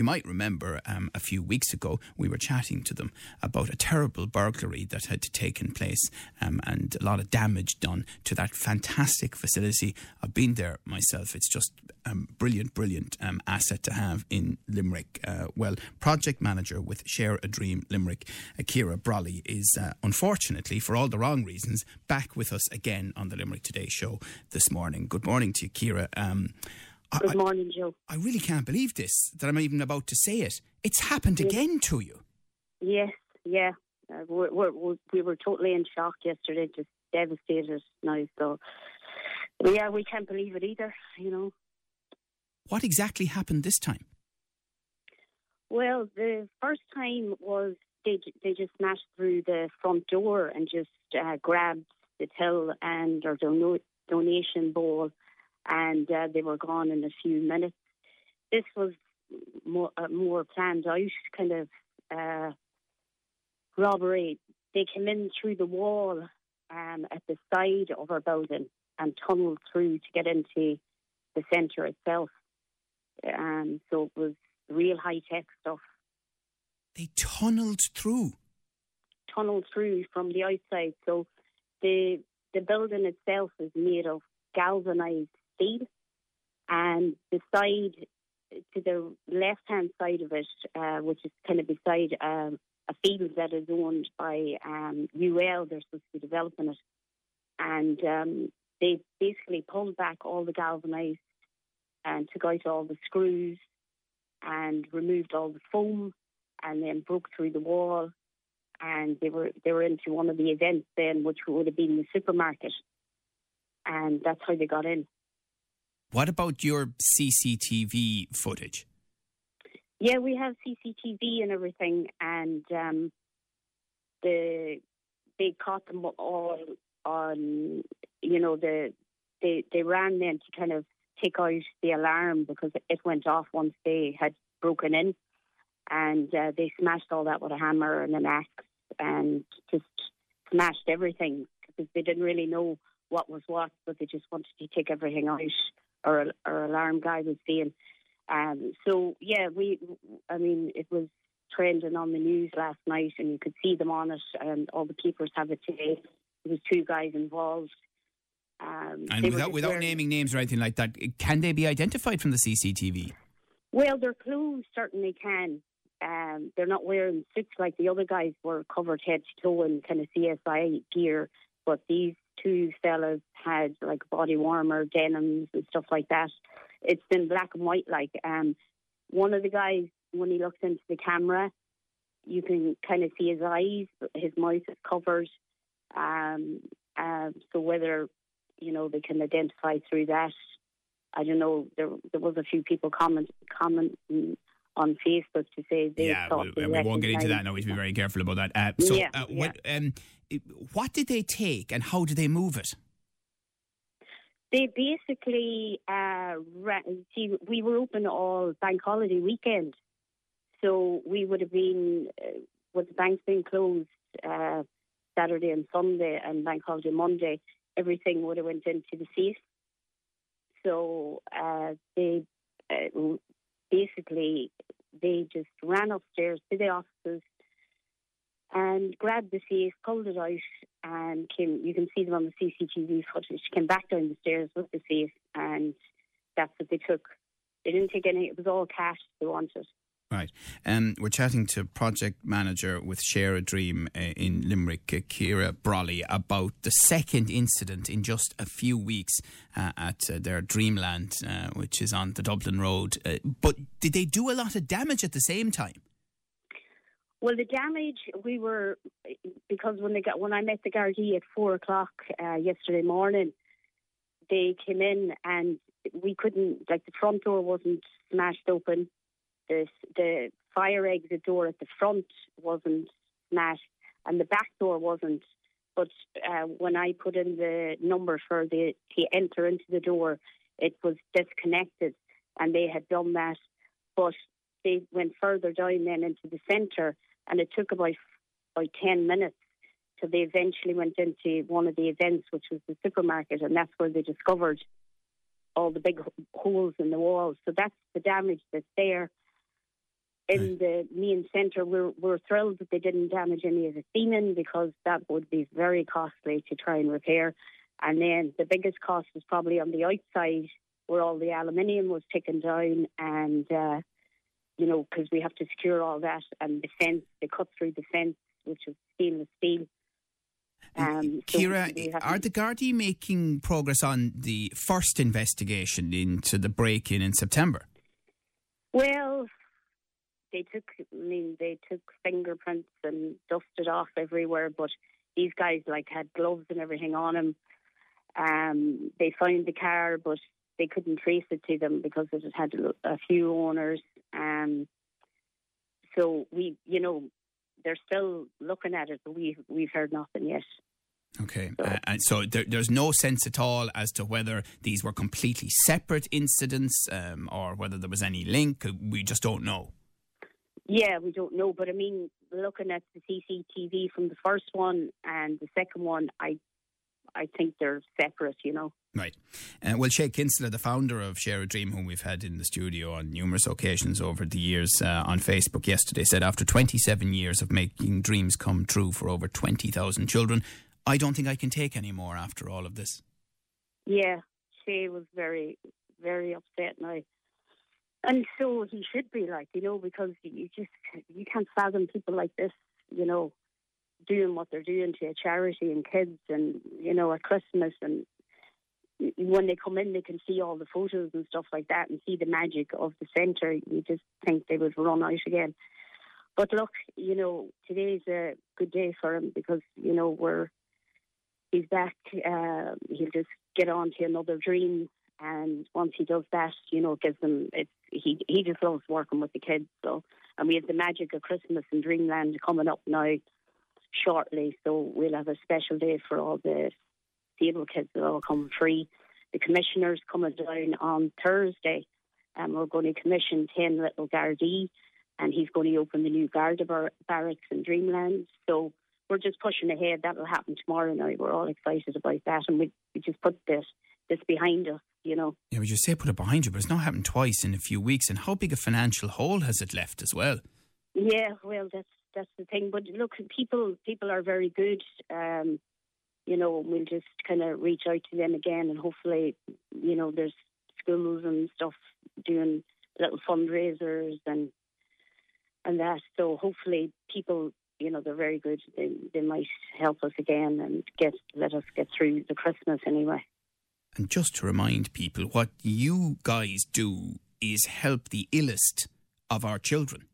You might remember um, a few weeks ago we were chatting to them about a terrible burglary that had taken place um, and a lot of damage done to that fantastic facility. I've been there myself. It's just um, brilliant, brilliant um, asset to have in Limerick. Uh, well, project manager with Share a Dream Limerick, Akira Brawley, is uh, unfortunately, for all the wrong reasons, back with us again on the Limerick Today show this morning. Good morning to you, Kira. Um, Good morning, Joe. I really can't believe this, that I'm even about to say it. It's happened again to you. Yes, yeah. Uh, we're, we're, we were totally in shock yesterday, just devastated now. So, yeah, we can't believe it either, you know. What exactly happened this time? Well, the first time was they they just smashed through the front door and just uh, grabbed the till and or dono- donation bowl and uh, they were gone in a few minutes. This was more uh, more planned out kind of uh, robbery. They came in through the wall um, at the side of our building and tunneled through to get into the centre itself. Um, so it was real high tech stuff. They tunnelled through. Tunneled through from the outside. So the the building itself is made of galvanized steel, and the side to the left hand side of it, uh, which is kind of beside um, a field that is owned by um, UL, they're supposed to be developing it, and um, they basically pulled back all the galvanized and took out all the screws and removed all the foam and then broke through the wall. And they were they were into one of the events then which would have been the supermarket. And that's how they got in. What about your CCTV footage? Yeah, we have CCTV and everything, and um, the they caught them all on, you know, the they they ran then to kind of take out the alarm because it went off once they had broken in, and uh, they smashed all that with a hammer and an axe and just smashed everything because they didn't really know what was what, but they just wanted to take everything out. Our, our alarm guy was saying. Um, so yeah, we, I mean, it was trending on the news last night, and you could see them on it, and all the papers have it today. There was two guys involved. Um, and without, without wearing, naming names or anything like that, can they be identified from the CCTV? Well, their clues certainly can. Um, they're not wearing suits like the other guys were covered head to toe in kind of CSI gear, but these two fellas had like body warmer, denims and stuff like that. It's been black and white. Like um, one of the guys, when he looks into the camera, you can kind of see his eyes. His mouth is covered. Um, uh, so whether you know they can identify through that, I don't know. There there was a few people comment commenting on Facebook to say they yeah, thought we, we won't get into that now. We to be very careful about that. Uh, so, yeah, uh, what, yeah. um, what did they take and how did they move it? They basically, uh, see, we were open all bank holiday weekend. So we would have been, uh, with the banks being closed uh, Saturday and Sunday and bank holiday Monday, everything would have went into the safe. So uh, they uh, basically, they just ran upstairs to the offices, and grabbed the safe, pulled it out, and came. You can see them on the CCTV footage. Came back down the stairs with the safe, and that's what they took. They didn't take any. It was all cash they wanted. Right. Um, we're chatting to project manager with Share a Dream uh, in Limerick, Kira Brawley, about the second incident in just a few weeks uh, at uh, their Dreamland, uh, which is on the Dublin Road. Uh, but did they do a lot of damage at the same time? Well, the damage we were because when they got when I met the Gardaí at four o'clock uh, yesterday morning, they came in and we couldn't like the front door wasn't smashed open, the the fire exit door at the front wasn't smashed, and the back door wasn't. But uh, when I put in the number for the to enter into the door, it was disconnected, and they had done that. But they went further down then into the centre, and it took about about ten minutes till they eventually went into one of the events, which was the supermarket, and that's where they discovered all the big holes in the walls. So that's the damage that's there. In the main centre, we're, we're thrilled that they didn't damage any of the ceiling because that would be very costly to try and repair. And then the biggest cost was probably on the outside where all the aluminium was taken down and, uh, you know, because we have to secure all that and the fence, the cut through the fence, which is stainless steel. Um, so Kira, are the Gardaí making progress on the first investigation into the break in in September? Well, they took, I mean, they took fingerprints and dusted off everywhere, but these guys like had gloves and everything on them. Um, they found the car, but they couldn't trace it to them because it had a few owners. Um, so we, you know, they're still looking at it, but we we've heard nothing yet. Okay, so, uh, and so there, there's no sense at all as to whether these were completely separate incidents um, or whether there was any link. We just don't know. Yeah, we don't know, but I mean, looking at the CCTV from the first one and the second one, I I think they're separate, you know. Right. Uh, well, Shay Kinsella, the founder of Share a Dream, whom we've had in the studio on numerous occasions over the years uh, on Facebook yesterday, said after 27 years of making dreams come true for over 20,000 children, I don't think I can take any more after all of this. Yeah, Shay was very, very upset now. And so he should be like, you know, because you just, you can't fathom people like this, you know, doing what they're doing to a charity and kids and, you know, at Christmas and when they come in, they can see all the photos and stuff like that and see the magic of the centre. You just think they would run out again. But look, you know, today's a good day for him because, you know, we're, he's back. Uh, he'll just get on to another dream. And once he does that, you know, it gives him, it's, he, he just loves working with the kids. So, and we have the magic of Christmas in Dreamland coming up now shortly. So we'll have a special day for all the disabled kids that all come free. The commissioner's coming down on Thursday, and we're going to commission 10 little Gardaí, and he's going to open the new Garda bar- barracks in Dreamland. So we're just pushing ahead. That will happen tomorrow night. We're all excited about that, and we, we just put this this behind us, you know. Yeah, we you say put it behind you, but it's not happened twice in a few weeks. And how big a financial hole has it left as well? Yeah, well, that's that's the thing. But look, people people are very good. Um, you know, we'll just kind of reach out to them again, and hopefully, you know, there's schools and stuff doing little fundraisers and and that. So hopefully, people, you know, they're very good. They they might help us again and get let us get through the Christmas anyway. And just to remind people, what you guys do is help the illest of our children.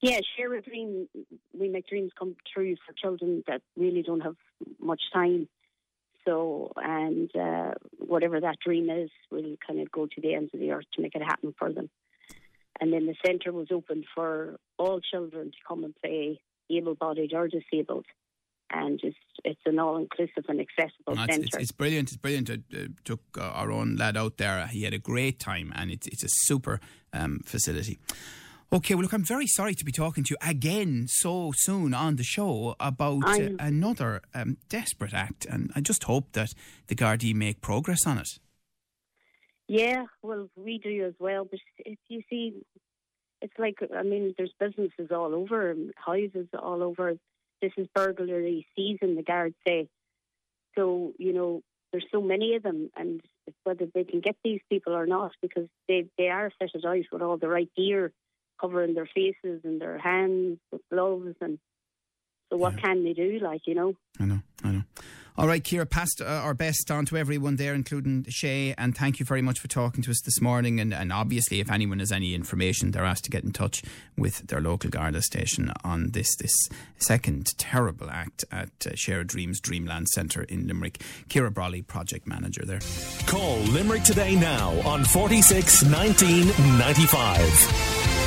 Yeah, share a dream. We make dreams come true for children that really don't have much time. So, and uh, whatever that dream is, we'll kind of go to the ends of the earth to make it happen for them. And then the centre was open for all children to come and play, able bodied or disabled. And just it's an all inclusive and accessible no, centre. It's, it's, brilliant. It's brilliant. I uh, took uh, our own lad out there. He had a great time, and it's, it's a super um, facility. Okay, well, look, I'm very sorry to be talking to you again so soon on the show about uh, another um, desperate act, and I just hope that the Gardaí make progress on it. Yeah, well, we do as well, but if you see, it's like, I mean, there's businesses all over, houses all over. This is burglary season, the guards say. So, you know, there's so many of them, and whether they can get these people or not, because they, they are fitted out with all the right gear covering their faces and their hands with gloves and so what yeah. can they do like you know I know I know all right Kira passed uh, our best on to everyone there including Shay and thank you very much for talking to us this morning. And, and obviously if anyone has any information they're asked to get in touch with their local Garda station on this this second terrible act at uh, Share a Dreams Dreamland Centre in Limerick. Kira Brawley project manager there. Call Limerick today now on 46 19 95